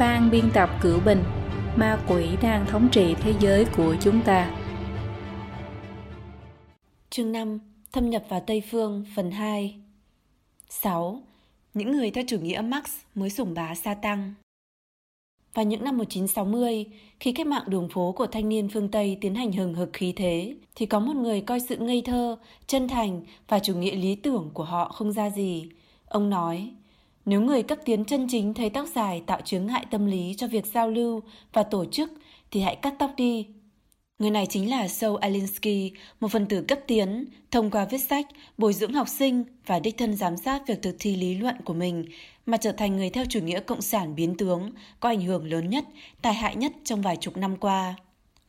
Ban biên tập Cửu Bình Ma quỷ đang thống trị thế giới của chúng ta Chương 5 Thâm nhập vào Tây Phương phần 2 6. Những người theo chủ nghĩa Marx mới sủng bá sa tăng vào những năm 1960, khi cách mạng đường phố của thanh niên phương Tây tiến hành hừng hực khí thế, thì có một người coi sự ngây thơ, chân thành và chủ nghĩa lý tưởng của họ không ra gì. Ông nói, nếu người cấp tiến chân chính thấy tóc dài tạo chướng ngại tâm lý cho việc giao lưu và tổ chức thì hãy cắt tóc đi. Người này chính là Saul Alinsky, một phần tử cấp tiến, thông qua viết sách, bồi dưỡng học sinh và đích thân giám sát việc thực thi lý luận của mình mà trở thành người theo chủ nghĩa cộng sản biến tướng, có ảnh hưởng lớn nhất, tài hại nhất trong vài chục năm qua.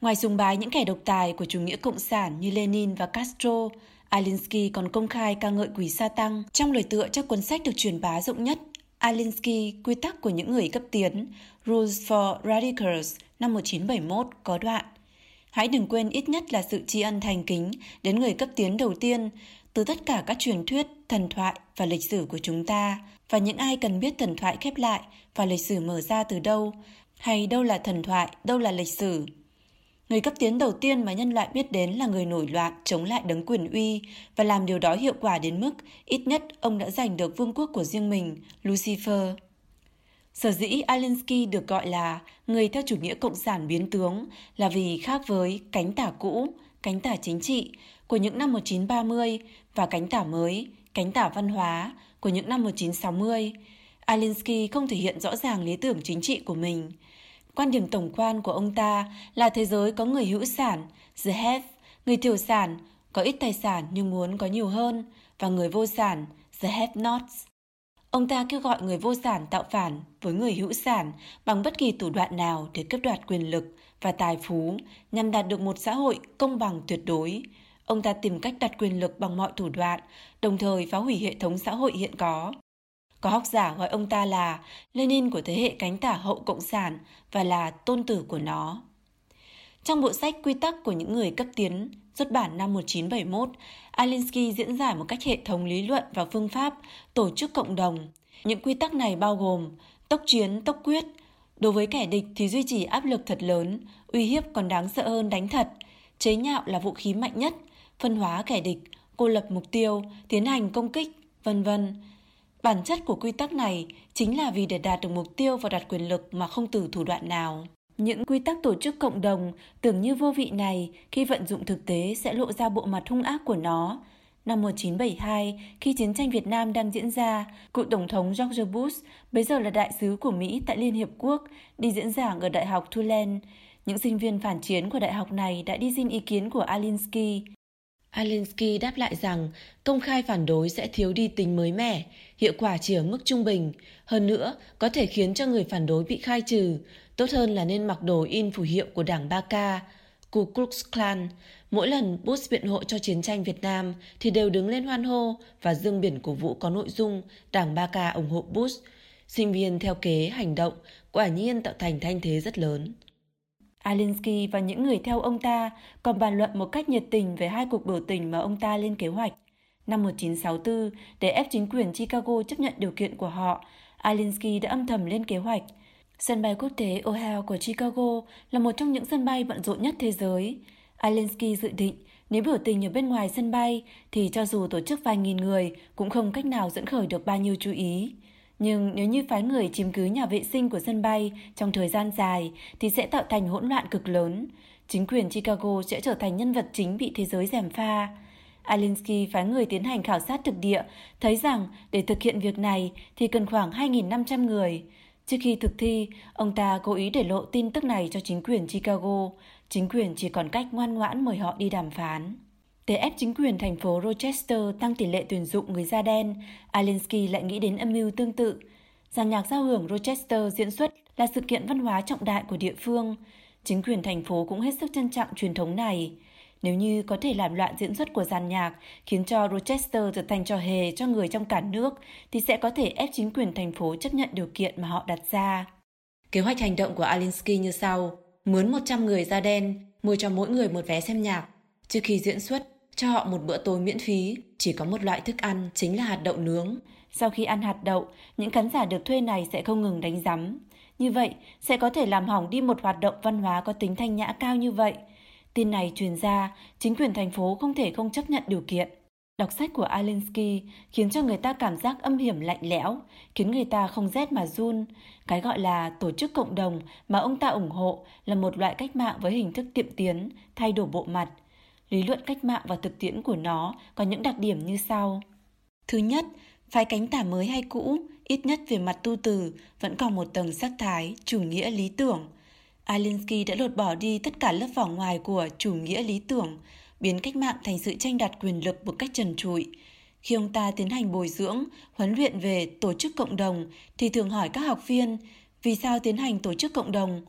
Ngoài sùng bái những kẻ độc tài của chủ nghĩa cộng sản như Lenin và Castro, Alinsky còn công khai ca ngợi quỷ sa tăng trong lời tựa cho cuốn sách được truyền bá rộng nhất Alinsky, Quy tắc của những người cấp tiến, Rules for Radicals năm 1971 có đoạn. Hãy đừng quên ít nhất là sự tri ân thành kính đến người cấp tiến đầu tiên từ tất cả các truyền thuyết, thần thoại và lịch sử của chúng ta và những ai cần biết thần thoại khép lại và lịch sử mở ra từ đâu hay đâu là thần thoại, đâu là lịch sử. Người cấp tiến đầu tiên mà nhân loại biết đến là người nổi loạn chống lại đấng quyền uy và làm điều đó hiệu quả đến mức ít nhất ông đã giành được vương quốc của riêng mình, Lucifer. Sở dĩ Alinsky được gọi là người theo chủ nghĩa cộng sản biến tướng là vì khác với cánh tả cũ, cánh tả chính trị của những năm 1930 và cánh tả mới, cánh tả văn hóa của những năm 1960. Alinsky không thể hiện rõ ràng lý tưởng chính trị của mình. Quan điểm tổng quan của ông ta là thế giới có người hữu sản, the have, người thiểu sản, có ít tài sản nhưng muốn có nhiều hơn, và người vô sản, the have nots. Ông ta kêu gọi người vô sản tạo phản với người hữu sản bằng bất kỳ thủ đoạn nào để cướp đoạt quyền lực và tài phú nhằm đạt được một xã hội công bằng tuyệt đối. Ông ta tìm cách đặt quyền lực bằng mọi thủ đoạn, đồng thời phá hủy hệ thống xã hội hiện có. Có học giả gọi ông ta là Lenin của thế hệ cánh tả hậu cộng sản và là tôn tử của nó. Trong bộ sách Quy tắc của những người cấp tiến, xuất bản năm 1971, Alinsky diễn giải một cách hệ thống lý luận và phương pháp tổ chức cộng đồng. Những quy tắc này bao gồm tốc chiến, tốc quyết. Đối với kẻ địch thì duy trì áp lực thật lớn, uy hiếp còn đáng sợ hơn đánh thật. Chế nhạo là vũ khí mạnh nhất, phân hóa kẻ địch, cô lập mục tiêu, tiến hành công kích, vân vân. Bản chất của quy tắc này chính là vì để đạt được mục tiêu và đạt quyền lực mà không từ thủ đoạn nào. Những quy tắc tổ chức cộng đồng tưởng như vô vị này khi vận dụng thực tế sẽ lộ ra bộ mặt hung ác của nó. Năm 1972, khi chiến tranh Việt Nam đang diễn ra, cựu Tổng thống George Bush, bây giờ là đại sứ của Mỹ tại Liên Hiệp Quốc, đi diễn giảng ở Đại học Tulane. Những sinh viên phản chiến của đại học này đã đi xin ý kiến của Alinsky. Alinsky đáp lại rằng công khai phản đối sẽ thiếu đi tính mới mẻ, hiệu quả chỉ ở mức trung bình. Hơn nữa, có thể khiến cho người phản đối bị khai trừ. Tốt hơn là nên mặc đồ in phù hiệu của đảng Ba Ku Klux Klan. Mỗi lần Bush biện hộ cho chiến tranh Việt Nam thì đều đứng lên hoan hô và dương biển cổ vũ có nội dung đảng Ba ủng hộ Bush. Sinh viên theo kế hành động quả nhiên tạo thành thanh thế rất lớn. Alinsky và những người theo ông ta còn bàn luận một cách nhiệt tình về hai cuộc biểu tình mà ông ta lên kế hoạch. Năm 1964, để ép chính quyền Chicago chấp nhận điều kiện của họ, Alinsky đã âm thầm lên kế hoạch. Sân bay quốc tế O'Hare của Chicago là một trong những sân bay bận rộn nhất thế giới. Alinsky dự định nếu biểu tình ở bên ngoài sân bay thì cho dù tổ chức vài nghìn người cũng không cách nào dẫn khởi được bao nhiêu chú ý. Nhưng nếu như phái người chiếm cứ nhà vệ sinh của sân bay trong thời gian dài thì sẽ tạo thành hỗn loạn cực lớn. Chính quyền Chicago sẽ trở thành nhân vật chính bị thế giới gièm pha. Alinsky phái người tiến hành khảo sát thực địa, thấy rằng để thực hiện việc này thì cần khoảng 2.500 người. Trước khi thực thi, ông ta cố ý để lộ tin tức này cho chính quyền Chicago. Chính quyền chỉ còn cách ngoan ngoãn mời họ đi đàm phán. Để ép chính quyền thành phố Rochester tăng tỷ lệ tuyển dụng người da đen, Alinsky lại nghĩ đến âm mưu tương tự. Giàn nhạc giao hưởng Rochester diễn xuất là sự kiện văn hóa trọng đại của địa phương. Chính quyền thành phố cũng hết sức trân trọng truyền thống này. Nếu như có thể làm loạn diễn xuất của giàn nhạc khiến cho Rochester trở thành trò hề cho người trong cả nước thì sẽ có thể ép chính quyền thành phố chấp nhận điều kiện mà họ đặt ra. Kế hoạch hành động của Alinsky như sau. Mướn 100 người da đen, mua cho mỗi người một vé xem nhạc. Trước khi diễn xuất, cho họ một bữa tối miễn phí, chỉ có một loại thức ăn chính là hạt đậu nướng. Sau khi ăn hạt đậu, những khán giả được thuê này sẽ không ngừng đánh giám. Như vậy sẽ có thể làm hỏng đi một hoạt động văn hóa có tính thanh nhã cao như vậy. Tin này truyền ra, chính quyền thành phố không thể không chấp nhận điều kiện. Đọc sách của Alinsky khiến cho người ta cảm giác âm hiểm lạnh lẽo, khiến người ta không rét mà run. Cái gọi là tổ chức cộng đồng mà ông ta ủng hộ là một loại cách mạng với hình thức tiệm tiến, thay đổi bộ mặt. Lý luận cách mạng và thực tiễn của nó có những đặc điểm như sau. Thứ nhất, phái cánh tả mới hay cũ, ít nhất về mặt tu từ, vẫn còn một tầng sắc thái, chủ nghĩa lý tưởng. Alinsky đã lột bỏ đi tất cả lớp vỏ ngoài của chủ nghĩa lý tưởng, biến cách mạng thành sự tranh đoạt quyền lực một cách trần trụi. Khi ông ta tiến hành bồi dưỡng, huấn luyện về tổ chức cộng đồng thì thường hỏi các học viên vì sao tiến hành tổ chức cộng đồng.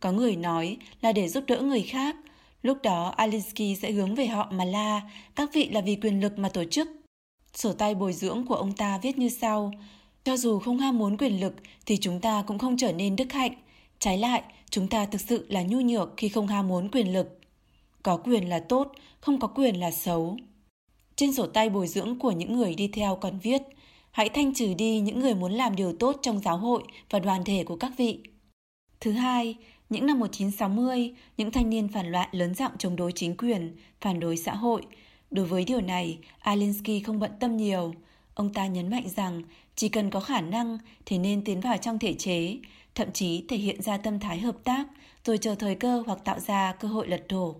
Có người nói là để giúp đỡ người khác. Lúc đó Alinsky sẽ hướng về họ mà la, các vị là vì quyền lực mà tổ chức. Sổ tay bồi dưỡng của ông ta viết như sau, cho dù không ham muốn quyền lực thì chúng ta cũng không trở nên đức hạnh. Trái lại, chúng ta thực sự là nhu nhược khi không ham muốn quyền lực. Có quyền là tốt, không có quyền là xấu. Trên sổ tay bồi dưỡng của những người đi theo còn viết, hãy thanh trừ đi những người muốn làm điều tốt trong giáo hội và đoàn thể của các vị. Thứ hai, những năm 1960, những thanh niên phản loạn lớn giọng chống đối chính quyền, phản đối xã hội. Đối với điều này, Alinsky không bận tâm nhiều. Ông ta nhấn mạnh rằng chỉ cần có khả năng thì nên tiến vào trong thể chế, thậm chí thể hiện ra tâm thái hợp tác, rồi chờ thời cơ hoặc tạo ra cơ hội lật đổ.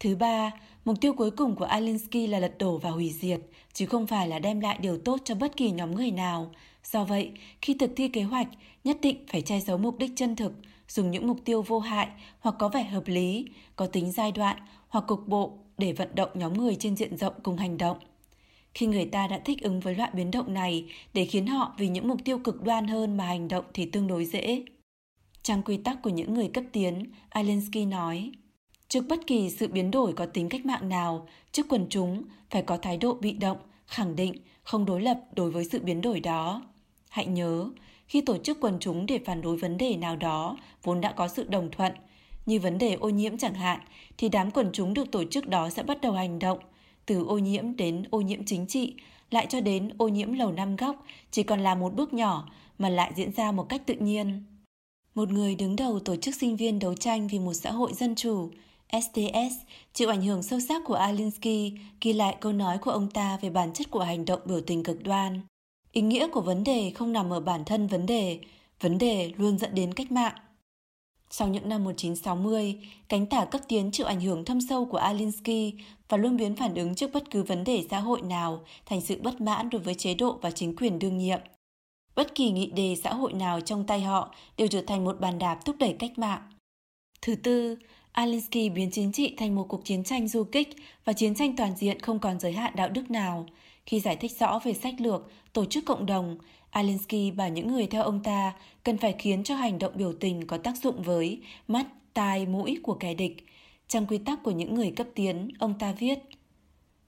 Thứ ba, mục tiêu cuối cùng của Alinsky là lật đổ và hủy diệt, chứ không phải là đem lại điều tốt cho bất kỳ nhóm người nào. Do vậy, khi thực thi kế hoạch, nhất định phải che giấu mục đích chân thực, dùng những mục tiêu vô hại hoặc có vẻ hợp lý, có tính giai đoạn hoặc cục bộ để vận động nhóm người trên diện rộng cùng hành động. Khi người ta đã thích ứng với loại biến động này để khiến họ vì những mục tiêu cực đoan hơn mà hành động thì tương đối dễ. Trong quy tắc của những người cấp tiến, Alinsky nói, Trước bất kỳ sự biến đổi có tính cách mạng nào, trước quần chúng phải có thái độ bị động, khẳng định, không đối lập đối với sự biến đổi đó. Hãy nhớ, khi tổ chức quần chúng để phản đối vấn đề nào đó vốn đã có sự đồng thuận, như vấn đề ô nhiễm chẳng hạn, thì đám quần chúng được tổ chức đó sẽ bắt đầu hành động, từ ô nhiễm đến ô nhiễm chính trị, lại cho đến ô nhiễm lầu năm góc, chỉ còn là một bước nhỏ mà lại diễn ra một cách tự nhiên. Một người đứng đầu tổ chức sinh viên đấu tranh vì một xã hội dân chủ, STS chịu ảnh hưởng sâu sắc của Alinsky ghi lại câu nói của ông ta về bản chất của hành động biểu tình cực đoan. Ý nghĩa của vấn đề không nằm ở bản thân vấn đề, vấn đề luôn dẫn đến cách mạng. Sau những năm 1960, cánh tả cấp tiến chịu ảnh hưởng thâm sâu của Alinsky và luôn biến phản ứng trước bất cứ vấn đề xã hội nào thành sự bất mãn đối với chế độ và chính quyền đương nhiệm. Bất kỳ nghị đề xã hội nào trong tay họ đều trở thành một bàn đạp thúc đẩy cách mạng. Thứ tư, Alinsky biến chính trị thành một cuộc chiến tranh du kích và chiến tranh toàn diện không còn giới hạn đạo đức nào. Khi giải thích rõ về sách lược, tổ chức cộng đồng, Alinsky bảo những người theo ông ta cần phải khiến cho hành động biểu tình có tác dụng với mắt, tai, mũi của kẻ địch. Trong quy tắc của những người cấp tiến, ông ta viết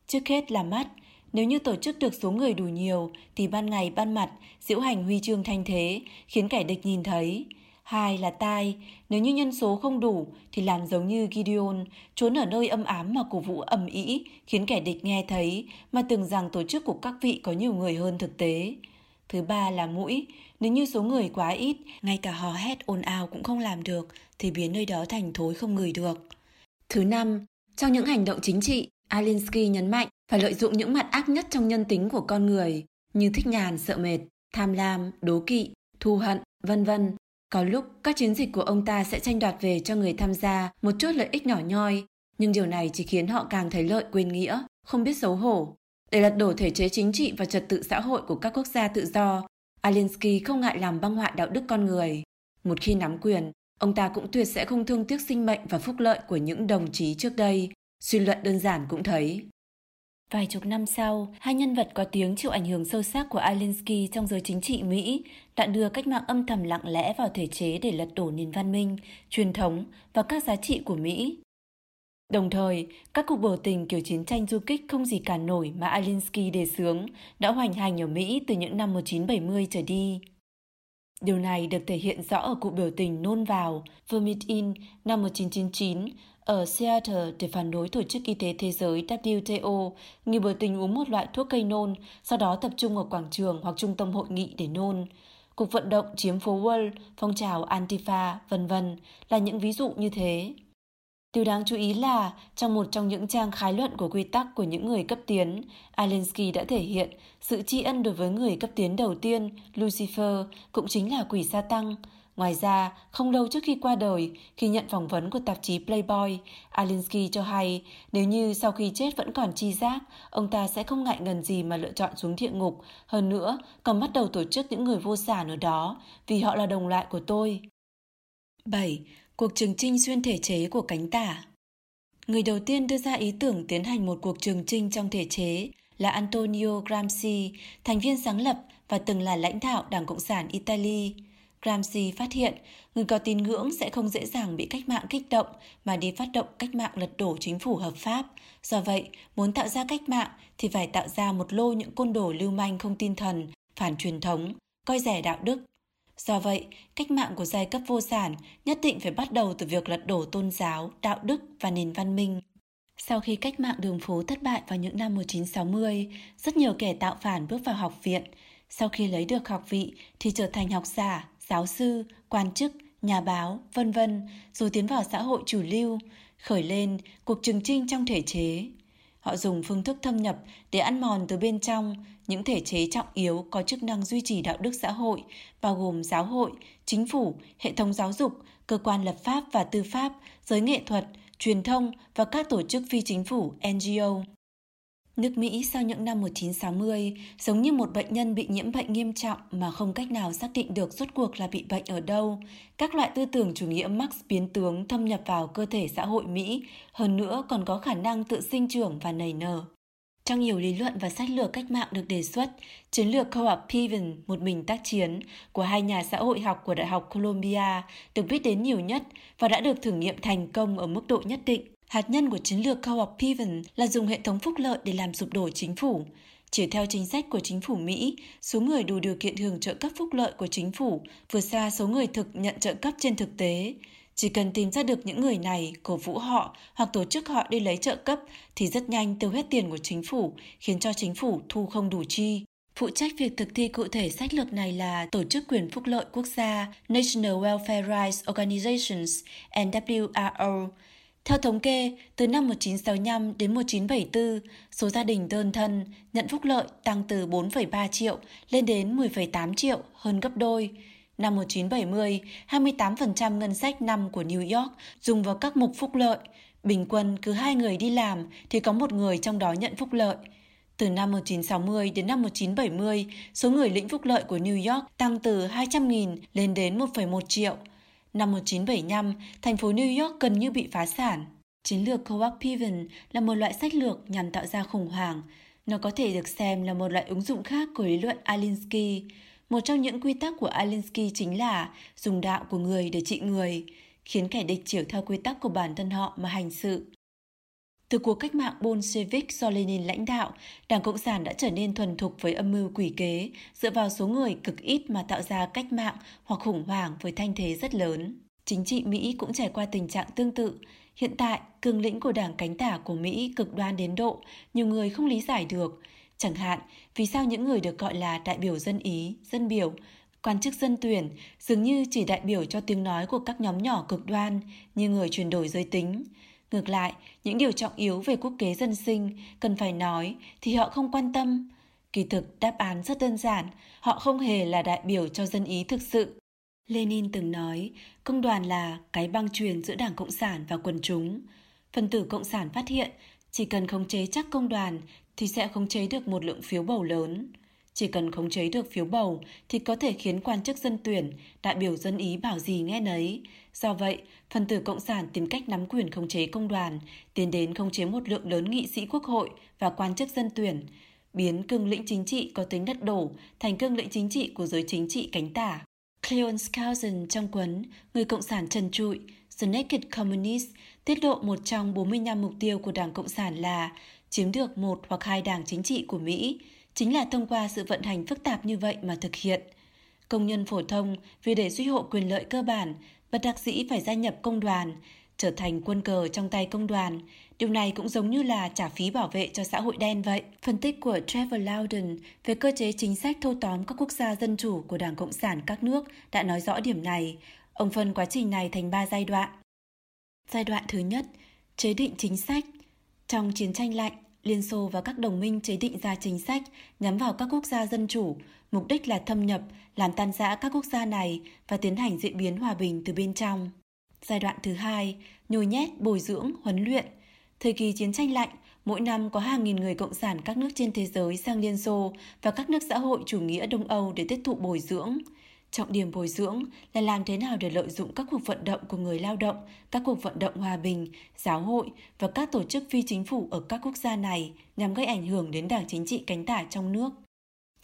Trước hết là mắt, nếu như tổ chức được số người đủ nhiều thì ban ngày ban mặt diễu hành huy chương thanh thế khiến kẻ địch nhìn thấy. Hai là tai, nếu như nhân số không đủ thì làm giống như Gideon, trốn ở nơi âm ám mà cổ vũ ầm ĩ, khiến kẻ địch nghe thấy mà tưởng rằng tổ chức của các vị có nhiều người hơn thực tế. Thứ ba là mũi, nếu như số người quá ít, ngay cả hò hét ồn ào cũng không làm được thì biến nơi đó thành thối không người được. Thứ năm, trong những hành động chính trị, Alinsky nhấn mạnh phải lợi dụng những mặt ác nhất trong nhân tính của con người như thích nhàn, sợ mệt, tham lam, đố kỵ, thù hận, vân vân có lúc các chiến dịch của ông ta sẽ tranh đoạt về cho người tham gia một chút lợi ích nhỏ nhoi, nhưng điều này chỉ khiến họ càng thấy lợi quên nghĩa, không biết xấu hổ. Để lật đổ thể chế chính trị và trật tự xã hội của các quốc gia tự do, Alinsky không ngại làm băng hoại đạo đức con người. Một khi nắm quyền, ông ta cũng tuyệt sẽ không thương tiếc sinh mệnh và phúc lợi của những đồng chí trước đây. Suy luận đơn giản cũng thấy. Vài chục năm sau, hai nhân vật có tiếng chịu ảnh hưởng sâu sắc của Alinsky trong giới chính trị Mỹ đã đưa cách mạng âm thầm lặng lẽ vào thể chế để lật đổ nền văn minh, truyền thống và các giá trị của Mỹ. Đồng thời, các cuộc biểu tình kiểu chiến tranh du kích không gì cản nổi mà Alinsky đề xướng đã hoành hành ở Mỹ từ những năm 1970 trở đi. Điều này được thể hiện rõ ở cuộc biểu tình nôn vào Vomit In năm 1999 ở Seattle để phản đối Tổ chức Y tế Thế giới WTO nghi biểu tình uống một loại thuốc cây nôn, sau đó tập trung ở quảng trường hoặc trung tâm hội nghị để nôn. cuộc vận động chiếm phố Wall, phong trào Antifa, vân vân là những ví dụ như thế. Điều đáng chú ý là, trong một trong những trang khái luận của quy tắc của những người cấp tiến, Alinsky đã thể hiện sự tri ân đối với người cấp tiến đầu tiên, Lucifer, cũng chính là quỷ sa tăng. Ngoài ra, không lâu trước khi qua đời, khi nhận phỏng vấn của tạp chí Playboy, Alinsky cho hay nếu như sau khi chết vẫn còn chi giác, ông ta sẽ không ngại ngần gì mà lựa chọn xuống địa ngục. Hơn nữa, còn bắt đầu tổ chức những người vô sản ở đó, vì họ là đồng loại của tôi. 7. Cuộc trường trinh xuyên thể chế của cánh tả Người đầu tiên đưa ra ý tưởng tiến hành một cuộc trường trinh trong thể chế là Antonio Gramsci, thành viên sáng lập và từng là lãnh đạo Đảng Cộng sản Italy. Gramsci phát hiện người có tín ngưỡng sẽ không dễ dàng bị cách mạng kích động mà đi phát động cách mạng lật đổ chính phủ hợp pháp. Do vậy, muốn tạo ra cách mạng thì phải tạo ra một lô những côn đồ lưu manh không tin thần, phản truyền thống, coi rẻ đạo đức, Do vậy, cách mạng của giai cấp vô sản nhất định phải bắt đầu từ việc lật đổ tôn giáo, đạo đức và nền văn minh. Sau khi cách mạng đường phố thất bại vào những năm 1960, rất nhiều kẻ tạo phản bước vào học viện. Sau khi lấy được học vị thì trở thành học giả, giáo sư, quan chức, nhà báo, vân vân, rồi tiến vào xã hội chủ lưu, khởi lên cuộc trừng trinh trong thể chế. Họ dùng phương thức thâm nhập để ăn mòn từ bên trong những thể chế trọng yếu có chức năng duy trì đạo đức xã hội, bao gồm giáo hội, chính phủ, hệ thống giáo dục, cơ quan lập pháp và tư pháp, giới nghệ thuật, truyền thông và các tổ chức phi chính phủ NGO. Nước Mỹ sau những năm 1960 giống như một bệnh nhân bị nhiễm bệnh nghiêm trọng mà không cách nào xác định được rốt cuộc là bị bệnh ở đâu. Các loại tư tưởng chủ nghĩa Marx biến tướng thâm nhập vào cơ thể xã hội Mỹ, hơn nữa còn có khả năng tự sinh trưởng và nảy nở. Trong nhiều lý luận và sách lược cách mạng được đề xuất, chiến lược co-op Piven, một mình tác chiến, của hai nhà xã hội học của Đại học Columbia được biết đến nhiều nhất và đã được thử nghiệm thành công ở mức độ nhất định. Hạt nhân của chiến lược Co-op Piven là dùng hệ thống phúc lợi để làm sụp đổ chính phủ. Chỉ theo chính sách của chính phủ Mỹ, số người đủ điều kiện hưởng trợ cấp phúc lợi của chính phủ vượt xa số người thực nhận trợ cấp trên thực tế. Chỉ cần tìm ra được những người này, cổ vũ họ hoặc tổ chức họ đi lấy trợ cấp thì rất nhanh tiêu hết tiền của chính phủ, khiến cho chính phủ thu không đủ chi. Phụ trách việc thực thi cụ thể sách lược này là Tổ chức Quyền Phúc lợi Quốc gia National Welfare Rights Organizations NWRO theo thống kê, từ năm 1965 đến 1974, số gia đình đơn thân nhận phúc lợi tăng từ 4,3 triệu lên đến 10,8 triệu, hơn gấp đôi. Năm 1970, 28% ngân sách năm của New York dùng vào các mục phúc lợi. Bình quân cứ hai người đi làm thì có một người trong đó nhận phúc lợi. Từ năm 1960 đến năm 1970, số người lĩnh phúc lợi của New York tăng từ 200.000 lên đến 1,1 triệu – Năm 1975, thành phố New York gần như bị phá sản. Chiến lược Co-op Piven là một loại sách lược nhằm tạo ra khủng hoảng. Nó có thể được xem là một loại ứng dụng khác của lý luận Alinsky. Một trong những quy tắc của Alinsky chính là dùng đạo của người để trị người, khiến kẻ địch chiều theo quy tắc của bản thân họ mà hành sự. Từ cuộc cách mạng Bolshevik do Lenin lãnh đạo, Đảng Cộng sản đã trở nên thuần thục với âm mưu quỷ kế, dựa vào số người cực ít mà tạo ra cách mạng hoặc khủng hoảng với thanh thế rất lớn. Chính trị Mỹ cũng trải qua tình trạng tương tự. Hiện tại, cương lĩnh của đảng cánh tả của Mỹ cực đoan đến độ nhiều người không lý giải được. Chẳng hạn, vì sao những người được gọi là đại biểu dân Ý, dân biểu, quan chức dân tuyển dường như chỉ đại biểu cho tiếng nói của các nhóm nhỏ cực đoan như người chuyển đổi giới tính. Ngược lại, những điều trọng yếu về quốc kế dân sinh cần phải nói thì họ không quan tâm. Kỳ thực đáp án rất đơn giản, họ không hề là đại biểu cho dân ý thực sự. Lenin từng nói, công đoàn là cái băng truyền giữa Đảng Cộng sản và quần chúng. Phần tử Cộng sản phát hiện, chỉ cần khống chế chắc công đoàn thì sẽ khống chế được một lượng phiếu bầu lớn. Chỉ cần khống chế được phiếu bầu thì có thể khiến quan chức dân tuyển, đại biểu dân ý bảo gì nghe nấy. Do vậy, phần tử Cộng sản tìm cách nắm quyền khống chế công đoàn, tiến đến khống chế một lượng lớn nghị sĩ quốc hội và quan chức dân tuyển, biến cương lĩnh chính trị có tính đất đổ thành cương lĩnh chính trị của giới chính trị cánh tả. Cleon Skousen trong cuốn Người Cộng sản trần trụi, The Naked Communist tiết lộ một trong 45 mục tiêu của Đảng Cộng sản là chiếm được một hoặc hai đảng chính trị của Mỹ, chính là thông qua sự vận hành phức tạp như vậy mà thực hiện. Công nhân phổ thông vì để duy hộ quyền lợi cơ bản, bất đắc dĩ phải gia nhập công đoàn, trở thành quân cờ trong tay công đoàn, Điều này cũng giống như là trả phí bảo vệ cho xã hội đen vậy. Phân tích của Trevor Loudon về cơ chế chính sách thâu tóm các quốc gia dân chủ của Đảng Cộng sản các nước đã nói rõ điểm này. Ông phân quá trình này thành 3 giai đoạn. Giai đoạn thứ nhất, chế định chính sách. Trong chiến tranh lạnh, Liên Xô và các đồng minh chế định ra chính sách nhắm vào các quốc gia dân chủ, mục đích là thâm nhập, làm tan rã các quốc gia này và tiến hành diễn biến hòa bình từ bên trong. Giai đoạn thứ hai, nhồi nhét, bồi dưỡng, huấn luyện. Thời kỳ chiến tranh lạnh, mỗi năm có hàng nghìn người cộng sản các nước trên thế giới sang Liên Xô và các nước xã hội chủ nghĩa Đông Âu để tiếp thụ bồi dưỡng. Trọng điểm bồi dưỡng là làm thế nào để lợi dụng các cuộc vận động của người lao động, các cuộc vận động hòa bình, giáo hội và các tổ chức phi chính phủ ở các quốc gia này nhằm gây ảnh hưởng đến đảng chính trị cánh tả trong nước.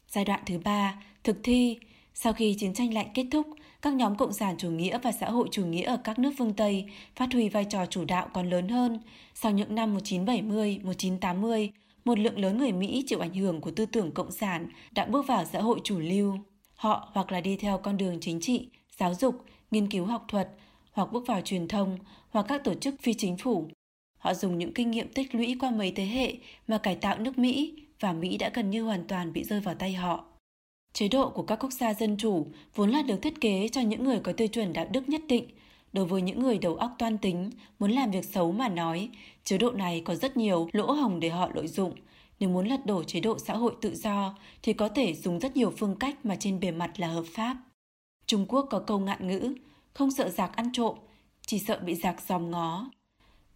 Giai đoạn thứ ba, thực thi. Sau khi chiến tranh lạnh kết thúc, các nhóm cộng sản chủ nghĩa và xã hội chủ nghĩa ở các nước phương Tây phát huy vai trò chủ đạo còn lớn hơn. Sau những năm 1970, 1980, một lượng lớn người Mỹ chịu ảnh hưởng của tư tưởng cộng sản đã bước vào xã hội chủ lưu. Họ hoặc là đi theo con đường chính trị, giáo dục, nghiên cứu học thuật, hoặc bước vào truyền thông, hoặc các tổ chức phi chính phủ. Họ dùng những kinh nghiệm tích lũy qua mấy thế hệ mà cải tạo nước Mỹ và Mỹ đã gần như hoàn toàn bị rơi vào tay họ. Chế độ của các quốc gia dân chủ vốn là được thiết kế cho những người có tiêu chuẩn đạo đức nhất định. Đối với những người đầu óc toan tính, muốn làm việc xấu mà nói, chế độ này có rất nhiều lỗ hồng để họ lợi dụng. Nếu muốn lật đổ chế độ xã hội tự do thì có thể dùng rất nhiều phương cách mà trên bề mặt là hợp pháp. Trung Quốc có câu ngạn ngữ, không sợ giặc ăn trộm, chỉ sợ bị giặc dòm ngó.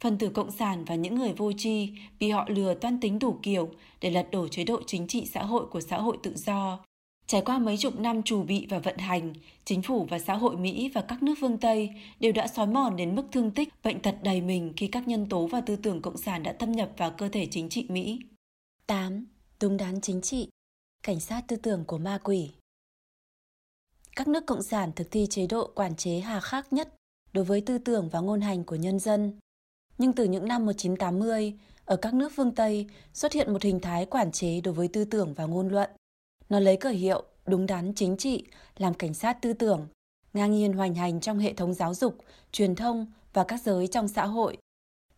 Phần tử cộng sản và những người vô tri bị họ lừa toan tính đủ kiểu để lật đổ chế độ chính trị xã hội của xã hội tự do. Trải qua mấy chục năm chủ bị và vận hành, chính phủ và xã hội Mỹ và các nước phương Tây đều đã xói mòn đến mức thương tích, bệnh tật đầy mình khi các nhân tố và tư tưởng cộng sản đã thâm nhập vào cơ thể chính trị Mỹ. 8. Đúng đắn chính trị Cảnh sát tư tưởng của ma quỷ Các nước cộng sản thực thi chế độ quản chế hà khắc nhất đối với tư tưởng và ngôn hành của nhân dân. Nhưng từ những năm 1980, ở các nước phương Tây xuất hiện một hình thái quản chế đối với tư tưởng và ngôn luận – nó lấy cờ hiệu đúng đắn chính trị làm cảnh sát tư tưởng, ngang nhiên hoành hành trong hệ thống giáo dục, truyền thông và các giới trong xã hội,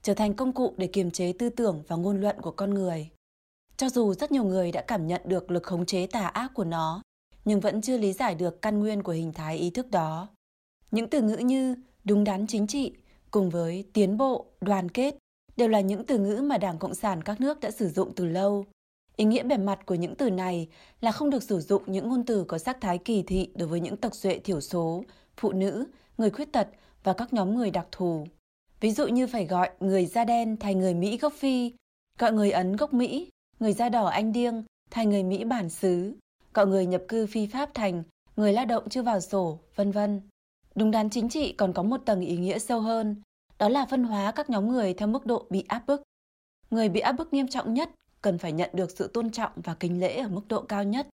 trở thành công cụ để kiềm chế tư tưởng và ngôn luận của con người. Cho dù rất nhiều người đã cảm nhận được lực khống chế tà ác của nó, nhưng vẫn chưa lý giải được căn nguyên của hình thái ý thức đó. Những từ ngữ như đúng đắn chính trị cùng với tiến bộ, đoàn kết đều là những từ ngữ mà Đảng Cộng sản các nước đã sử dụng từ lâu. Ý nghĩa bề mặt của những từ này là không được sử dụng những ngôn từ có sắc thái kỳ thị đối với những tộc duệ thiểu số, phụ nữ, người khuyết tật và các nhóm người đặc thù. Ví dụ như phải gọi người da đen thành người Mỹ gốc Phi, gọi người Ấn gốc Mỹ, người da đỏ Anh Điêng thành người Mỹ bản xứ, cọ người nhập cư phi Pháp thành người lao động chưa vào sổ, vân vân. Đúng đắn chính trị còn có một tầng ý nghĩa sâu hơn, đó là phân hóa các nhóm người theo mức độ bị áp bức. Người bị áp bức nghiêm trọng nhất cần phải nhận được sự tôn trọng và kính lễ ở mức độ cao nhất.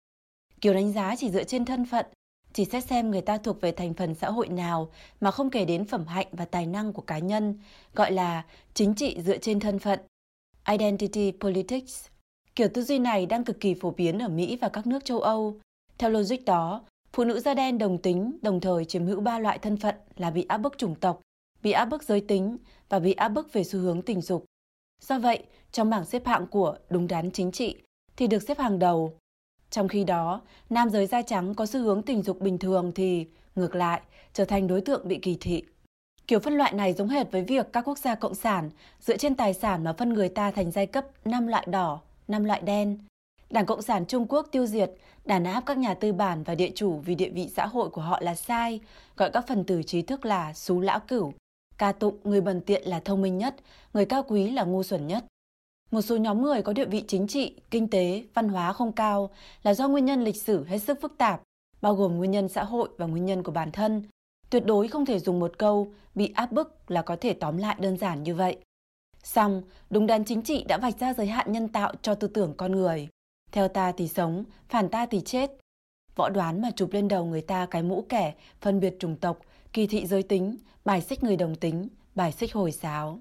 Kiểu đánh giá chỉ dựa trên thân phận, chỉ xét xem người ta thuộc về thành phần xã hội nào mà không kể đến phẩm hạnh và tài năng của cá nhân, gọi là chính trị dựa trên thân phận. Identity politics. Kiểu tư duy này đang cực kỳ phổ biến ở Mỹ và các nước châu Âu. Theo logic đó, phụ nữ da đen đồng tính đồng thời chiếm hữu ba loại thân phận là bị áp bức chủng tộc, bị áp bức giới tính và bị áp bức về xu hướng tình dục. Do vậy, trong bảng xếp hạng của đúng đắn chính trị thì được xếp hàng đầu. Trong khi đó, nam giới da trắng có xu hướng tình dục bình thường thì, ngược lại, trở thành đối tượng bị kỳ thị. Kiểu phân loại này giống hệt với việc các quốc gia cộng sản dựa trên tài sản mà phân người ta thành giai cấp năm loại đỏ, năm loại đen. Đảng Cộng sản Trung Quốc tiêu diệt, đàn áp các nhà tư bản và địa chủ vì địa vị xã hội của họ là sai, gọi các phần tử trí thức là xú lão cửu, ca tụng người bần tiện là thông minh nhất, người cao quý là ngu xuẩn nhất. Một số nhóm người có địa vị chính trị, kinh tế, văn hóa không cao là do nguyên nhân lịch sử hết sức phức tạp, bao gồm nguyên nhân xã hội và nguyên nhân của bản thân. Tuyệt đối không thể dùng một câu bị áp bức là có thể tóm lại đơn giản như vậy xong, đúng đắn chính trị đã vạch ra giới hạn nhân tạo cho tư tưởng con người. Theo ta thì sống, phản ta thì chết. Võ đoán mà chụp lên đầu người ta cái mũ kẻ, phân biệt chủng tộc, kỳ thị giới tính, bài xích người đồng tính, bài xích hồi giáo.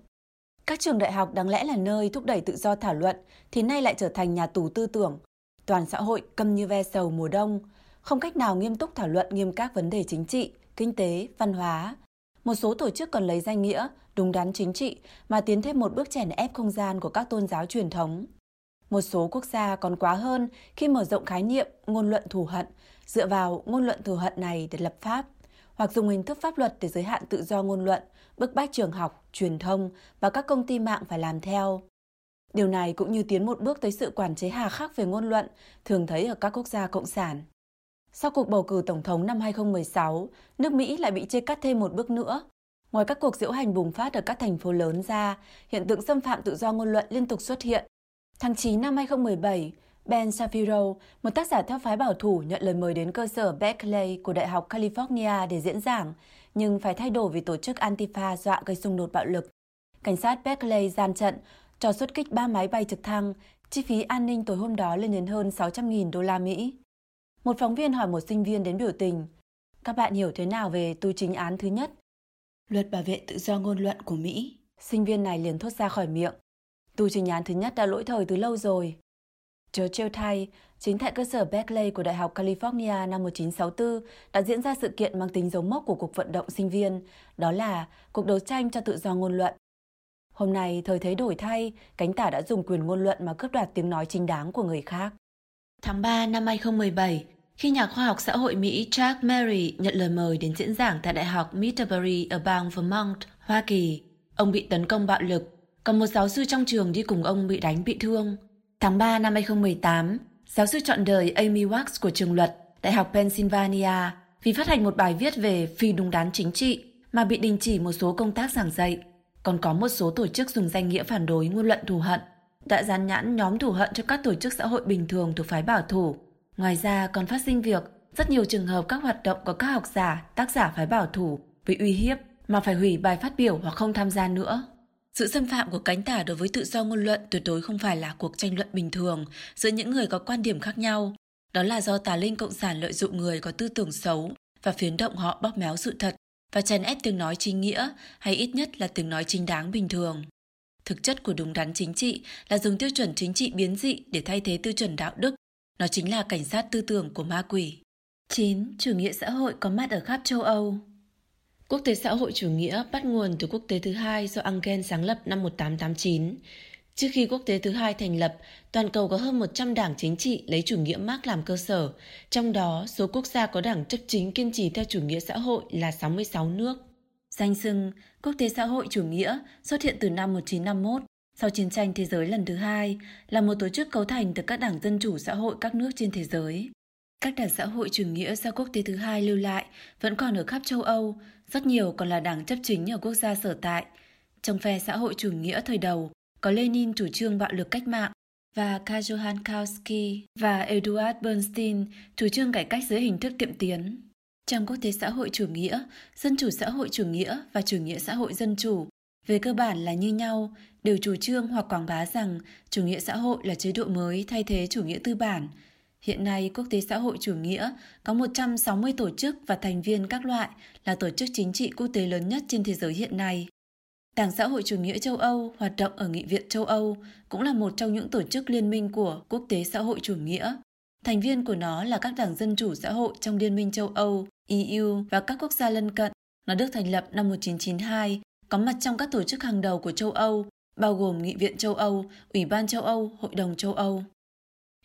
Các trường đại học đáng lẽ là nơi thúc đẩy tự do thảo luận thì nay lại trở thành nhà tù tư tưởng. Toàn xã hội câm như ve sầu mùa đông, không cách nào nghiêm túc thảo luận nghiêm các vấn đề chính trị, kinh tế, văn hóa. Một số tổ chức còn lấy danh nghĩa đúng đắn chính trị mà tiến thêm một bước chèn ép không gian của các tôn giáo truyền thống. Một số quốc gia còn quá hơn khi mở rộng khái niệm ngôn luận thù hận, dựa vào ngôn luận thù hận này để lập pháp, hoặc dùng hình thức pháp luật để giới hạn tự do ngôn luận, bức bách trường học, truyền thông và các công ty mạng phải làm theo. Điều này cũng như tiến một bước tới sự quản chế hà khắc về ngôn luận thường thấy ở các quốc gia cộng sản. Sau cuộc bầu cử tổng thống năm 2016, nước Mỹ lại bị chia cắt thêm một bước nữa. Ngoài các cuộc diễu hành bùng phát ở các thành phố lớn ra, hiện tượng xâm phạm tự do ngôn luận liên tục xuất hiện. Tháng 9 năm 2017, Ben Shapiro, một tác giả theo phái bảo thủ nhận lời mời đến cơ sở Berkeley của Đại học California để diễn giảng, nhưng phải thay đổi vì tổ chức Antifa dọa gây xung đột bạo lực. Cảnh sát Berkeley gian trận, cho xuất kích ba máy bay trực thăng, chi phí an ninh tối hôm đó lên đến hơn 600.000 đô la Mỹ. Một phóng viên hỏi một sinh viên đến biểu tình, các bạn hiểu thế nào về tu chính án thứ nhất? Luật bảo vệ tự do ngôn luận của Mỹ. Sinh viên này liền thốt ra khỏi miệng. Tu chính án thứ nhất đã lỗi thời từ lâu rồi. Churchill thay, chính tại cơ sở Berkeley của Đại học California năm 1964 đã diễn ra sự kiện mang tính dấu mốc của cuộc vận động sinh viên, đó là cuộc đấu tranh cho tự do ngôn luận. Hôm nay, thời thế đổi thay, cánh tả đã dùng quyền ngôn luận mà cướp đoạt tiếng nói chính đáng của người khác. Tháng 3 năm 2017, khi nhà khoa học xã hội Mỹ Chuck Mary nhận lời mời đến diễn giảng tại Đại học Middlebury ở bang Vermont, Hoa Kỳ, ông bị tấn công bạo lực, còn một giáo sư trong trường đi cùng ông bị đánh bị thương. Tháng 3 năm 2018, giáo sư chọn đời Amy Wax của trường luật Đại học Pennsylvania vì phát hành một bài viết về phi đúng đắn chính trị mà bị đình chỉ một số công tác giảng dạy. Còn có một số tổ chức dùng danh nghĩa phản đối ngôn luận thù hận, đã dán nhãn nhóm thù hận cho các tổ chức xã hội bình thường thuộc phái bảo thủ. Ngoài ra còn phát sinh việc rất nhiều trường hợp các hoạt động của các học giả, tác giả phái bảo thủ bị uy hiếp mà phải hủy bài phát biểu hoặc không tham gia nữa. Sự xâm phạm của cánh tả đối với tự do ngôn luận tuyệt đối không phải là cuộc tranh luận bình thường giữa những người có quan điểm khác nhau. Đó là do tà linh cộng sản lợi dụng người có tư tưởng xấu và phiến động họ bóp méo sự thật và chèn ép tiếng nói chính nghĩa hay ít nhất là tiếng nói chính đáng bình thường. Thực chất của đúng đắn chính trị là dùng tiêu chuẩn chính trị biến dị để thay thế tiêu chuẩn đạo đức. Nó chính là cảnh sát tư tưởng của ma quỷ. 9. Chủ nghĩa xã hội có mặt ở khắp châu Âu Quốc tế xã hội chủ nghĩa bắt nguồn từ quốc tế thứ hai do Engel sáng lập năm 1889. Trước khi quốc tế thứ hai thành lập, toàn cầu có hơn 100 đảng chính trị lấy chủ nghĩa Marx làm cơ sở, trong đó số quốc gia có đảng chấp chính kiên trì theo chủ nghĩa xã hội là 66 nước. Danh xưng Quốc tế xã hội chủ nghĩa xuất hiện từ năm 1951 sau chiến tranh thế giới lần thứ hai, là một tổ chức cấu thành từ các đảng dân chủ xã hội các nước trên thế giới. Các đảng xã hội chủ nghĩa do quốc tế thứ hai lưu lại vẫn còn ở khắp châu Âu, rất nhiều còn là đảng chấp chính ở quốc gia sở tại. Trong phe xã hội chủ nghĩa thời đầu, có Lenin chủ trương bạo lực cách mạng và Karl Johan Kautsky và Eduard Bernstein chủ trương cải cách dưới hình thức tiệm tiến. Trong quốc tế xã hội chủ nghĩa, dân chủ xã hội chủ nghĩa và chủ nghĩa xã hội dân chủ về cơ bản là như nhau, đều chủ trương hoặc quảng bá rằng chủ nghĩa xã hội là chế độ mới thay thế chủ nghĩa tư bản. Hiện nay, quốc tế xã hội chủ nghĩa có 160 tổ chức và thành viên các loại là tổ chức chính trị quốc tế lớn nhất trên thế giới hiện nay. Đảng xã hội chủ nghĩa châu Âu hoạt động ở Nghị viện châu Âu cũng là một trong những tổ chức liên minh của quốc tế xã hội chủ nghĩa. Thành viên của nó là các đảng dân chủ xã hội trong Liên minh châu Âu, EU và các quốc gia lân cận. Nó được thành lập năm 1992, có mặt trong các tổ chức hàng đầu của châu Âu, bao gồm Nghị viện châu Âu, Ủy ban châu Âu, Hội đồng châu Âu.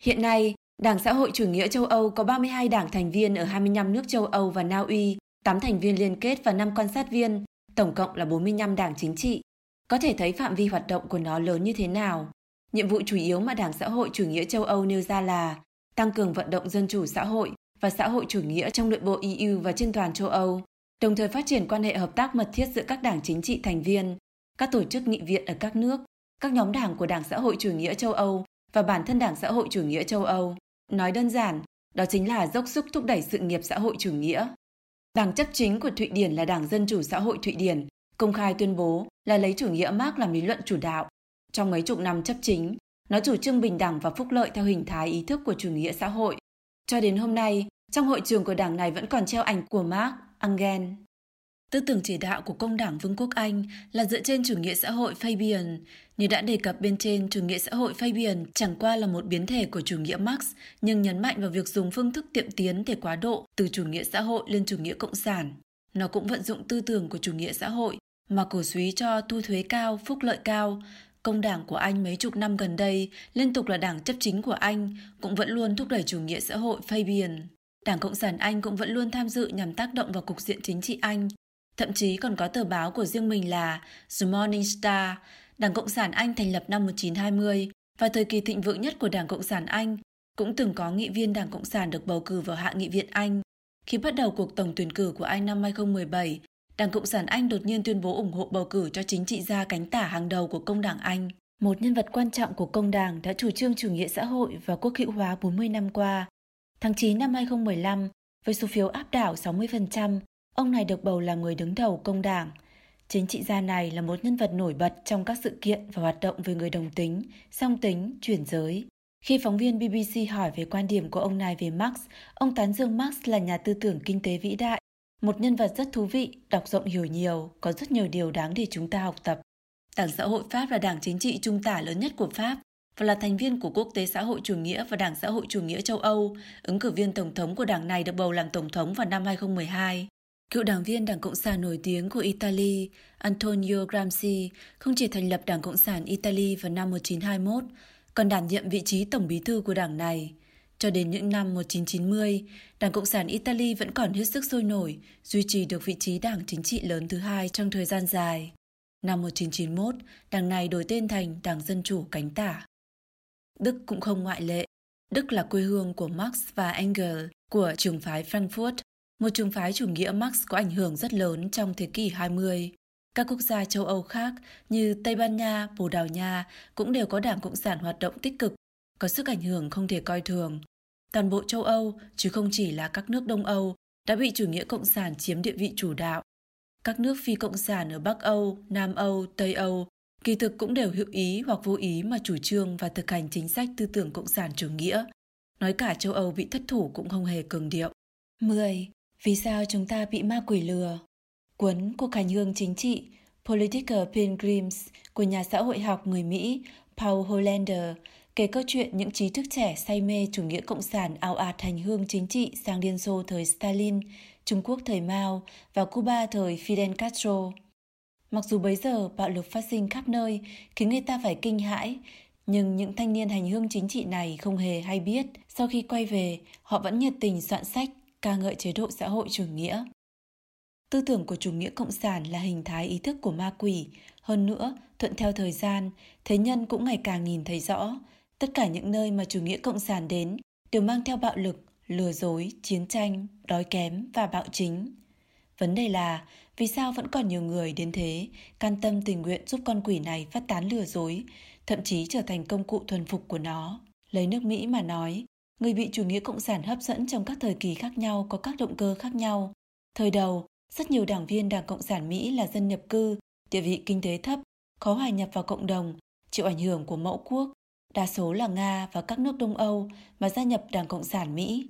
Hiện nay, Đảng Xã hội Chủ nghĩa châu Âu có 32 đảng thành viên ở 25 nước châu Âu và Na Uy, 8 thành viên liên kết và 5 quan sát viên, tổng cộng là 45 đảng chính trị. Có thể thấy phạm vi hoạt động của nó lớn như thế nào. Nhiệm vụ chủ yếu mà Đảng Xã hội Chủ nghĩa châu Âu nêu ra là tăng cường vận động dân chủ xã hội và xã hội chủ nghĩa trong nội bộ EU và trên toàn châu Âu, đồng thời phát triển quan hệ hợp tác mật thiết giữa các đảng chính trị thành viên, các tổ chức nghị viện ở các nước, các nhóm đảng của Đảng Xã hội Chủ nghĩa châu Âu và bản thân Đảng Xã hội Chủ nghĩa châu Âu. Nói đơn giản, đó chính là dốc sức thúc đẩy sự nghiệp xã hội chủ nghĩa. Đảng chấp chính của Thụy Điển là Đảng Dân Chủ Xã hội Thụy Điển, công khai tuyên bố là lấy chủ nghĩa Marx làm lý luận chủ đạo. Trong mấy chục năm chấp chính, nó chủ trương bình đẳng và phúc lợi theo hình thái ý thức của chủ nghĩa xã hội. Cho đến hôm nay, trong hội trường của đảng này vẫn còn treo ảnh của Marx, Engel. Tư tưởng chỉ đạo của công đảng Vương quốc Anh là dựa trên chủ nghĩa xã hội Fabian. Như đã đề cập bên trên, chủ nghĩa xã hội Fabian chẳng qua là một biến thể của chủ nghĩa Marx, nhưng nhấn mạnh vào việc dùng phương thức tiệm tiến để quá độ từ chủ nghĩa xã hội lên chủ nghĩa cộng sản. nó cũng vận dụng tư tưởng của chủ nghĩa xã hội mà cổ suý cho thu thuế cao, phúc lợi cao. Công đảng của Anh mấy chục năm gần đây liên tục là đảng chấp chính của Anh, cũng vẫn luôn thúc đẩy chủ nghĩa xã hội Fabian. Đảng Cộng sản Anh cũng vẫn luôn tham dự nhằm tác động vào cục diện chính trị Anh. Thậm chí còn có tờ báo của riêng mình là The Morning Star. Đảng Cộng sản Anh thành lập năm 1920 và thời kỳ thịnh vượng nhất của Đảng Cộng sản Anh cũng từng có nghị viên Đảng Cộng sản được bầu cử vào Hạ nghị viện Anh. Khi bắt đầu cuộc tổng tuyển cử của Anh năm 2017, Đảng Cộng sản Anh đột nhiên tuyên bố ủng hộ bầu cử cho chính trị gia cánh tả hàng đầu của công đảng Anh. Một nhân vật quan trọng của công đảng đã chủ trương chủ nghĩa xã hội và quốc hữu hóa 40 năm qua. Tháng 9 năm 2015, với số phiếu áp đảo 60%, ông này được bầu làm người đứng đầu công đảng. Chính trị gia này là một nhân vật nổi bật trong các sự kiện và hoạt động về người đồng tính, song tính, chuyển giới. Khi phóng viên BBC hỏi về quan điểm của ông này về Marx, ông tán dương Marx là nhà tư tưởng kinh tế vĩ đại, một nhân vật rất thú vị, đọc rộng hiểu nhiều, có rất nhiều điều đáng để chúng ta học tập. Đảng Xã hội Pháp là đảng chính trị trung tả lớn nhất của Pháp và là thành viên của Quốc tế xã hội chủ nghĩa và Đảng xã hội chủ nghĩa châu Âu. Ứng cử viên tổng thống của đảng này được bầu làm tổng thống vào năm 2012. Cựu đảng viên Đảng Cộng sản nổi tiếng của Italy, Antonio Gramsci, không chỉ thành lập Đảng Cộng sản Italy vào năm 1921, còn đảm nhiệm vị trí tổng bí thư của đảng này. Cho đến những năm 1990, Đảng Cộng sản Italy vẫn còn hết sức sôi nổi, duy trì được vị trí đảng chính trị lớn thứ hai trong thời gian dài. Năm 1991, đảng này đổi tên thành Đảng Dân Chủ Cánh Tả. Đức cũng không ngoại lệ. Đức là quê hương của Marx và Engels của trường phái Frankfurt, một trường phái chủ nghĩa Marx có ảnh hưởng rất lớn trong thế kỷ 20. Các quốc gia châu Âu khác như Tây Ban Nha, Bồ Đào Nha cũng đều có đảng Cộng sản hoạt động tích cực, có sức ảnh hưởng không thể coi thường. Toàn bộ châu Âu, chứ không chỉ là các nước Đông Âu, đã bị chủ nghĩa Cộng sản chiếm địa vị chủ đạo. Các nước phi Cộng sản ở Bắc Âu, Nam Âu, Tây Âu kỳ thực cũng đều hữu ý hoặc vô ý mà chủ trương và thực hành chính sách tư tưởng Cộng sản chủ nghĩa. Nói cả châu Âu bị thất thủ cũng không hề cường điệu. 10. Vì sao chúng ta bị ma quỷ lừa? Cuốn Cuộc hành hương chính trị Political Pilgrims của nhà xã hội học người Mỹ Paul Hollander kể câu chuyện những trí thức trẻ say mê chủ nghĩa cộng sản ao ạt hành hương chính trị sang Liên Xô thời Stalin, Trung Quốc thời Mao và Cuba thời Fidel Castro. Mặc dù bấy giờ bạo lực phát sinh khắp nơi khiến người ta phải kinh hãi, nhưng những thanh niên hành hương chính trị này không hề hay biết, sau khi quay về, họ vẫn nhiệt tình soạn sách ca ngợi chế độ xã hội chủ nghĩa. Tư tưởng của chủ nghĩa cộng sản là hình thái ý thức của ma quỷ, hơn nữa, thuận theo thời gian, thế nhân cũng ngày càng nhìn thấy rõ, tất cả những nơi mà chủ nghĩa cộng sản đến đều mang theo bạo lực, lừa dối, chiến tranh, đói kém và bạo chính. Vấn đề là vì sao vẫn còn nhiều người đến thế, can tâm tình nguyện giúp con quỷ này phát tán lừa dối, thậm chí trở thành công cụ thuần phục của nó. Lấy nước Mỹ mà nói, người bị chủ nghĩa cộng sản hấp dẫn trong các thời kỳ khác nhau có các động cơ khác nhau. Thời đầu, rất nhiều đảng viên Đảng Cộng sản Mỹ là dân nhập cư, địa vị kinh tế thấp, khó hòa nhập vào cộng đồng, chịu ảnh hưởng của mẫu quốc, đa số là Nga và các nước Đông Âu mà gia nhập Đảng Cộng sản Mỹ.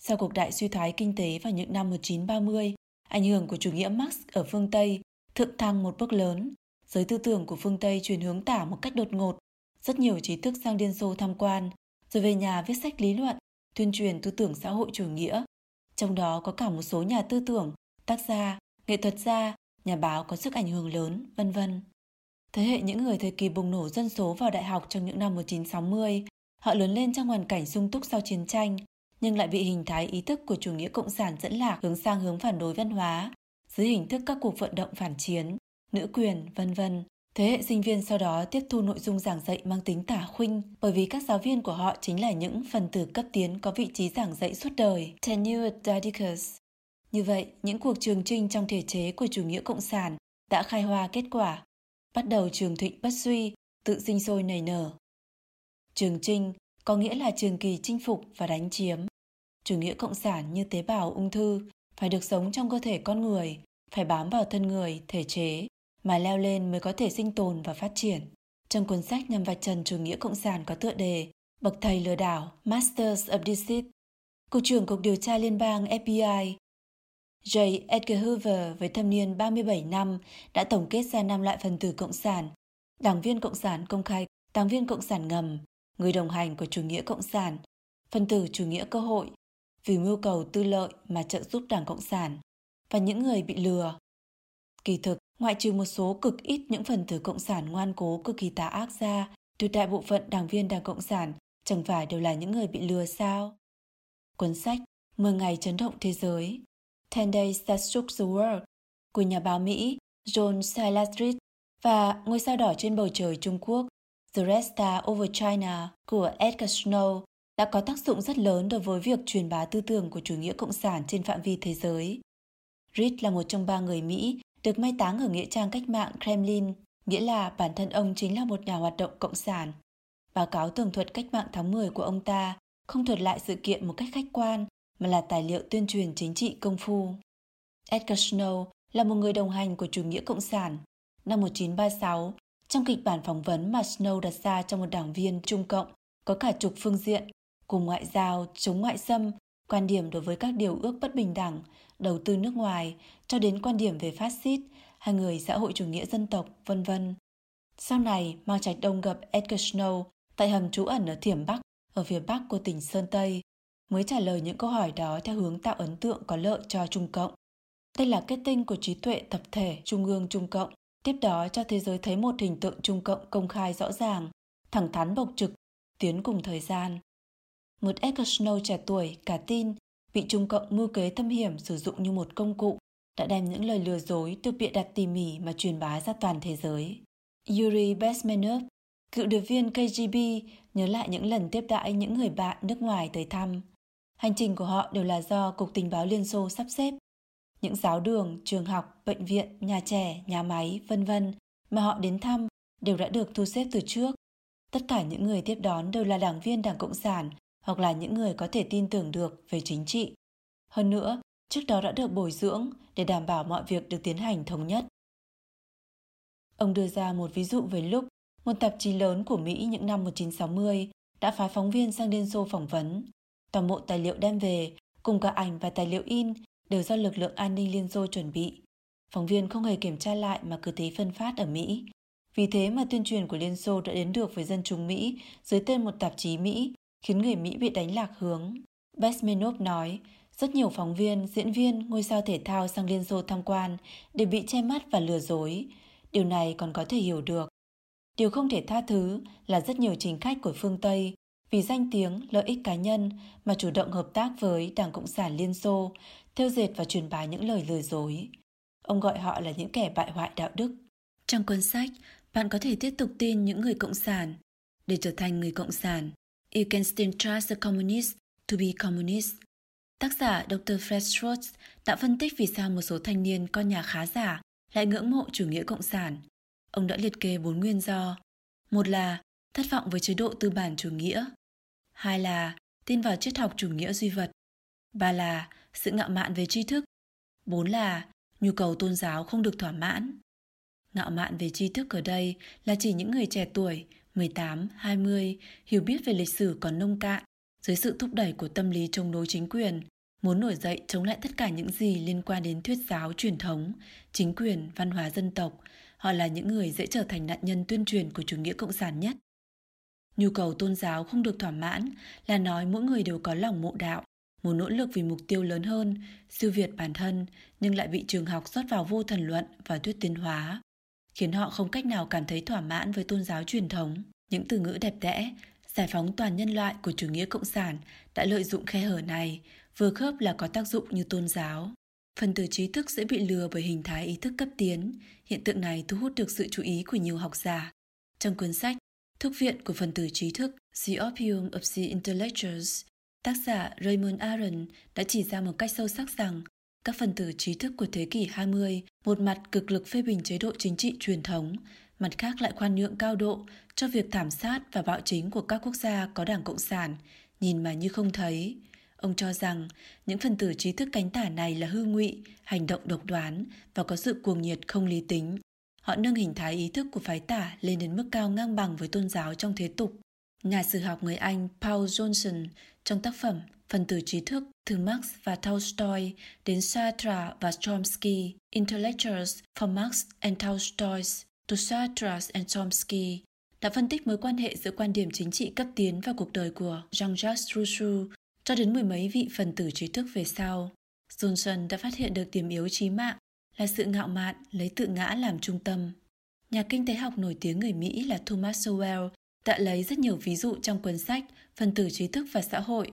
Sau cuộc đại suy thoái kinh tế vào những năm 1930, ảnh hưởng của chủ nghĩa Marx ở phương Tây thượng thăng một bước lớn. Giới tư tưởng của phương Tây chuyển hướng tả một cách đột ngột. Rất nhiều trí thức sang Liên Xô tham quan, rồi về nhà viết sách lý luận, tuyên truyền tư tưởng xã hội chủ nghĩa. Trong đó có cả một số nhà tư tưởng, tác gia, nghệ thuật gia, nhà báo có sức ảnh hưởng lớn, vân vân. Thế hệ những người thời kỳ bùng nổ dân số vào đại học trong những năm 1960, họ lớn lên trong hoàn cảnh sung túc sau chiến tranh, nhưng lại bị hình thái ý thức của chủ nghĩa cộng sản dẫn lạc hướng sang hướng phản đối văn hóa, dưới hình thức các cuộc vận động phản chiến, nữ quyền, vân vân. Thế hệ sinh viên sau đó tiếp thu nội dung giảng dạy mang tính tả khuynh bởi vì các giáo viên của họ chính là những phần tử cấp tiến có vị trí giảng dạy suốt đời, tenured didactics. Như vậy, những cuộc trường trinh trong thể chế của chủ nghĩa cộng sản đã khai hoa kết quả. Bắt đầu trường thịnh bất suy, tự sinh sôi nảy nở. Trường trinh có nghĩa là trường kỳ chinh phục và đánh chiếm. Chủ nghĩa cộng sản như tế bào ung thư phải được sống trong cơ thể con người, phải bám vào thân người, thể chế, mà leo lên mới có thể sinh tồn và phát triển. Trong cuốn sách nhằm vạch trần chủ nghĩa cộng sản có tựa đề Bậc thầy lừa đảo Masters of Deceit, Cục trưởng Cục Điều tra Liên bang FBI J. Edgar Hoover với thâm niên 37 năm đã tổng kết ra năm loại phần tử cộng sản, đảng viên cộng sản công khai, đảng viên cộng sản ngầm, người đồng hành của chủ nghĩa cộng sản, phần tử chủ nghĩa cơ hội, vì mưu cầu tư lợi mà trợ giúp đảng cộng sản. và những người bị lừa. Kỳ thực, ngoại trừ một số cực ít những phần tử cộng sản ngoan cố cực kỳ tà ác ra, tuyệt đại bộ phận đảng viên Đảng Cộng sản chẳng phải đều là những người bị lừa sao? Cuốn sách 10 ngày chấn động thế giới 10 Days That Shook the World của nhà báo Mỹ John Silastrit và Ngôi sao đỏ trên bầu trời Trung Quốc The Red Star Over China của Edgar Snow đã có tác dụng rất lớn đối với việc truyền bá tư tưởng của chủ nghĩa cộng sản trên phạm vi thế giới. Reed là một trong ba người Mỹ được mai táng ở nghĩa trang cách mạng Kremlin, nghĩa là bản thân ông chính là một nhà hoạt động cộng sản. Báo cáo tường thuật cách mạng tháng 10 của ông ta không thuật lại sự kiện một cách khách quan mà là tài liệu tuyên truyền chính trị công phu. Edgar Snow là một người đồng hành của chủ nghĩa cộng sản. Năm 1936, trong kịch bản phỏng vấn mà Snow đặt ra cho một đảng viên Trung Cộng có cả chục phương diện, cùng ngoại giao, chống ngoại xâm, quan điểm đối với các điều ước bất bình đẳng, đầu tư nước ngoài, cho đến quan điểm về phát xít, hai người xã hội chủ nghĩa dân tộc, vân vân. Sau này, Mao Trạch Đông gặp Edgar Snow tại hầm trú ẩn ở Thiểm Bắc, ở phía bắc của tỉnh Sơn Tây, mới trả lời những câu hỏi đó theo hướng tạo ấn tượng có lợi cho Trung Cộng. Đây là kết tinh của trí tuệ tập thể Trung ương Trung Cộng, tiếp đó cho thế giới thấy một hình tượng Trung Cộng công khai rõ ràng, thẳng thắn bộc trực, tiến cùng thời gian. Một Edgar Snow trẻ tuổi, cả tin, bị Trung Cộng mưu kế thâm hiểm sử dụng như một công cụ, đã đem những lời lừa dối được bịa đặt tỉ mỉ mà truyền bá ra toàn thế giới. Yuri besmenov cựu điệp viên KGB, nhớ lại những lần tiếp đãi những người bạn nước ngoài tới thăm. Hành trình của họ đều là do Cục Tình báo Liên Xô sắp xếp. Những giáo đường, trường học, bệnh viện, nhà trẻ, nhà máy, vân vân mà họ đến thăm đều đã được thu xếp từ trước. Tất cả những người tiếp đón đều là đảng viên Đảng Cộng sản hoặc là những người có thể tin tưởng được về chính trị. Hơn nữa, trước đó đã được bồi dưỡng để đảm bảo mọi việc được tiến hành thống nhất. Ông đưa ra một ví dụ về lúc một tạp chí lớn của Mỹ những năm 1960 đã phái phóng viên sang Liên Xô phỏng vấn. Toàn bộ tài liệu đem về, cùng cả ảnh và tài liệu in đều do lực lượng an ninh Liên Xô chuẩn bị. Phóng viên không hề kiểm tra lại mà cứ thế phân phát ở Mỹ. Vì thế mà tuyên truyền của Liên Xô đã đến được với dân chúng Mỹ dưới tên một tạp chí Mỹ, khiến người Mỹ bị đánh lạc hướng. Besmenov nói, rất nhiều phóng viên, diễn viên, ngôi sao thể thao sang Liên Xô tham quan đều bị che mắt và lừa dối. Điều này còn có thể hiểu được. Điều không thể tha thứ là rất nhiều chính khách của phương Tây vì danh tiếng, lợi ích cá nhân mà chủ động hợp tác với Đảng Cộng sản Liên Xô, theo dệt và truyền bá những lời lừa dối. Ông gọi họ là những kẻ bại hoại đạo đức. Trong cuốn sách, bạn có thể tiếp tục tin những người cộng sản. Để trở thành người cộng sản, you can still trust the communists to be communist. Tác giả Dr. Fred Schwartz đã phân tích vì sao một số thanh niên con nhà khá giả lại ngưỡng mộ chủ nghĩa cộng sản. Ông đã liệt kê bốn nguyên do. Một là thất vọng với chế độ tư bản chủ nghĩa. Hai là tin vào triết học chủ nghĩa duy vật. Ba là sự ngạo mạn về tri thức. Bốn là nhu cầu tôn giáo không được thỏa mãn. Ngạo mạn về tri thức ở đây là chỉ những người trẻ tuổi 18, 20 hiểu biết về lịch sử còn nông cạn dưới sự thúc đẩy của tâm lý chống đối chính quyền, muốn nổi dậy chống lại tất cả những gì liên quan đến thuyết giáo truyền thống, chính quyền, văn hóa dân tộc, họ là những người dễ trở thành nạn nhân tuyên truyền của chủ nghĩa cộng sản nhất. Nhu cầu tôn giáo không được thỏa mãn là nói mỗi người đều có lòng mộ đạo, muốn nỗ lực vì mục tiêu lớn hơn, siêu việt bản thân, nhưng lại bị trường học rót vào vô thần luận và thuyết tiến hóa, khiến họ không cách nào cảm thấy thỏa mãn với tôn giáo truyền thống. Những từ ngữ đẹp đẽ, giải phóng toàn nhân loại của chủ nghĩa cộng sản đã lợi dụng khe hở này, vừa khớp là có tác dụng như tôn giáo. Phần tử trí thức dễ bị lừa bởi hình thái ý thức cấp tiến. Hiện tượng này thu hút được sự chú ý của nhiều học giả. Trong cuốn sách Thuốc viện của phần tử trí thức The Opium of the Intellectuals, tác giả Raymond Aron đã chỉ ra một cách sâu sắc rằng các phần tử trí thức của thế kỷ 20 một mặt cực lực phê bình chế độ chính trị truyền thống, mặt khác lại khoan nhượng cao độ cho việc thảm sát và bạo chính của các quốc gia có đảng Cộng sản, nhìn mà như không thấy. Ông cho rằng những phần tử trí thức cánh tả này là hư ngụy, hành động độc đoán và có sự cuồng nhiệt không lý tính. Họ nâng hình thái ý thức của phái tả lên đến mức cao ngang bằng với tôn giáo trong thế tục. Nhà sử học người Anh Paul Johnson trong tác phẩm Phần tử trí thức từ Marx và Tolstoy đến Sartre và Chomsky, Intellectuals from Marx and Tolstoy to Sartre and Chomsky đã phân tích mối quan hệ giữa quan điểm chính trị cấp tiến và cuộc đời của Jean-Jacques Rousseau cho đến mười mấy vị phần tử trí thức về sau. Johnson đã phát hiện được điểm yếu chí mạng là sự ngạo mạn lấy tự ngã làm trung tâm. Nhà kinh tế học nổi tiếng người Mỹ là Thomas Sowell đã lấy rất nhiều ví dụ trong cuốn sách Phần tử trí thức và xã hội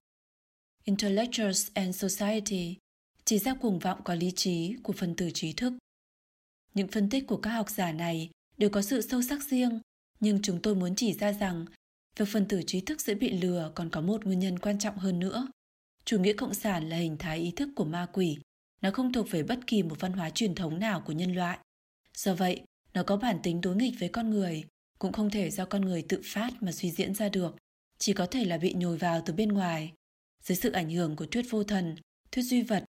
Intellectuals and Society chỉ ra cuồng vọng có lý trí của phần tử trí thức. Những phân tích của các học giả này đều có sự sâu sắc riêng, nhưng chúng tôi muốn chỉ ra rằng việc phần tử trí thức dễ bị lừa còn có một nguyên nhân quan trọng hơn nữa. Chủ nghĩa cộng sản là hình thái ý thức của ma quỷ, nó không thuộc về bất kỳ một văn hóa truyền thống nào của nhân loại. Do vậy, nó có bản tính đối nghịch với con người, cũng không thể do con người tự phát mà suy diễn ra được, chỉ có thể là bị nhồi vào từ bên ngoài. Dưới sự ảnh hưởng của thuyết vô thần, thuyết duy vật,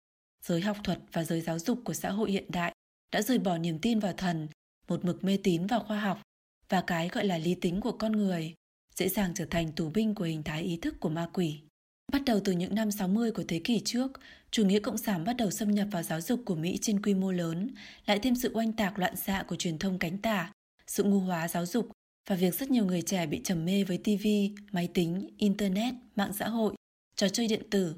giới học thuật và giới giáo dục của xã hội hiện đại đã rời bỏ niềm tin vào thần, một mực mê tín vào khoa học và cái gọi là lý tính của con người, dễ dàng trở thành tù binh của hình thái ý thức của ma quỷ. Bắt đầu từ những năm 60 của thế kỷ trước, chủ nghĩa cộng sản bắt đầu xâm nhập vào giáo dục của Mỹ trên quy mô lớn, lại thêm sự oanh tạc loạn xạ của truyền thông cánh tả, sự ngu hóa giáo dục và việc rất nhiều người trẻ bị trầm mê với TV, máy tính, internet, mạng xã hội, trò chơi điện tử.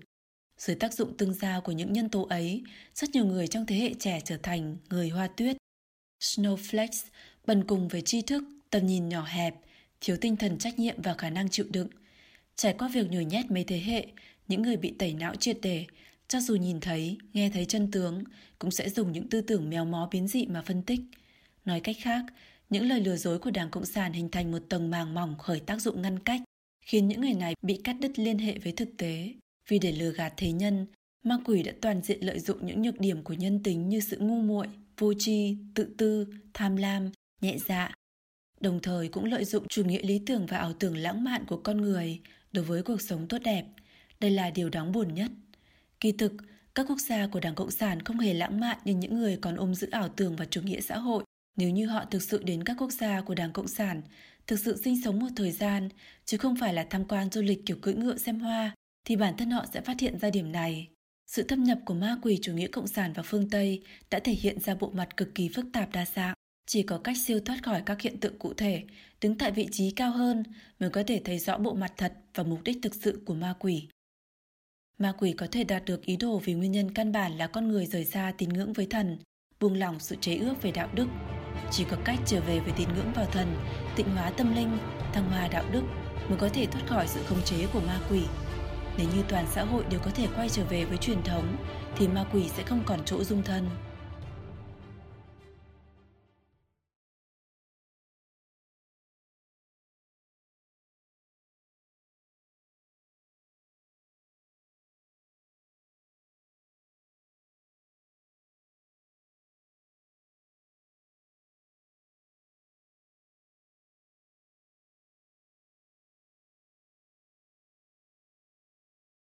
Dưới tác dụng tương giao của những nhân tố ấy, rất nhiều người trong thế hệ trẻ trở thành người hoa tuyết. Snowflakes bần cùng với tri thức, tầm nhìn nhỏ hẹp, thiếu tinh thần trách nhiệm và khả năng chịu đựng. Trải qua việc nhồi nhét mấy thế hệ, những người bị tẩy não triệt để, cho dù nhìn thấy, nghe thấy chân tướng, cũng sẽ dùng những tư tưởng méo mó biến dị mà phân tích. Nói cách khác, những lời lừa dối của Đảng Cộng sản hình thành một tầng màng mỏng khởi tác dụng ngăn cách, khiến những người này bị cắt đứt liên hệ với thực tế. Vì để lừa gạt thế nhân, ma quỷ đã toàn diện lợi dụng những nhược điểm của nhân tính như sự ngu muội, vô tri, tự tư, tham lam, nhẹ dạ. Đồng thời cũng lợi dụng chủ nghĩa lý tưởng và ảo tưởng lãng mạn của con người đối với cuộc sống tốt đẹp. Đây là điều đáng buồn nhất. Kỳ thực, các quốc gia của Đảng Cộng sản không hề lãng mạn như những người còn ôm giữ ảo tưởng và chủ nghĩa xã hội. Nếu như họ thực sự đến các quốc gia của Đảng Cộng sản, thực sự sinh sống một thời gian, chứ không phải là tham quan du lịch kiểu cưỡi ngựa xem hoa, thì bản thân họ sẽ phát hiện ra điểm này. Sự thâm nhập của ma quỷ chủ nghĩa cộng sản vào phương Tây đã thể hiện ra bộ mặt cực kỳ phức tạp đa dạng. Chỉ có cách siêu thoát khỏi các hiện tượng cụ thể, đứng tại vị trí cao hơn mới có thể thấy rõ bộ mặt thật và mục đích thực sự của ma quỷ. Ma quỷ có thể đạt được ý đồ vì nguyên nhân căn bản là con người rời xa tín ngưỡng với thần, buông lỏng sự chế ước về đạo đức. Chỉ có cách trở về với tín ngưỡng vào thần, tịnh hóa tâm linh, thăng hoa đạo đức mới có thể thoát khỏi sự khống chế của ma quỷ. Nếu như toàn xã hội đều có thể quay trở về với truyền thống, thì ma quỷ sẽ không còn chỗ dung thân.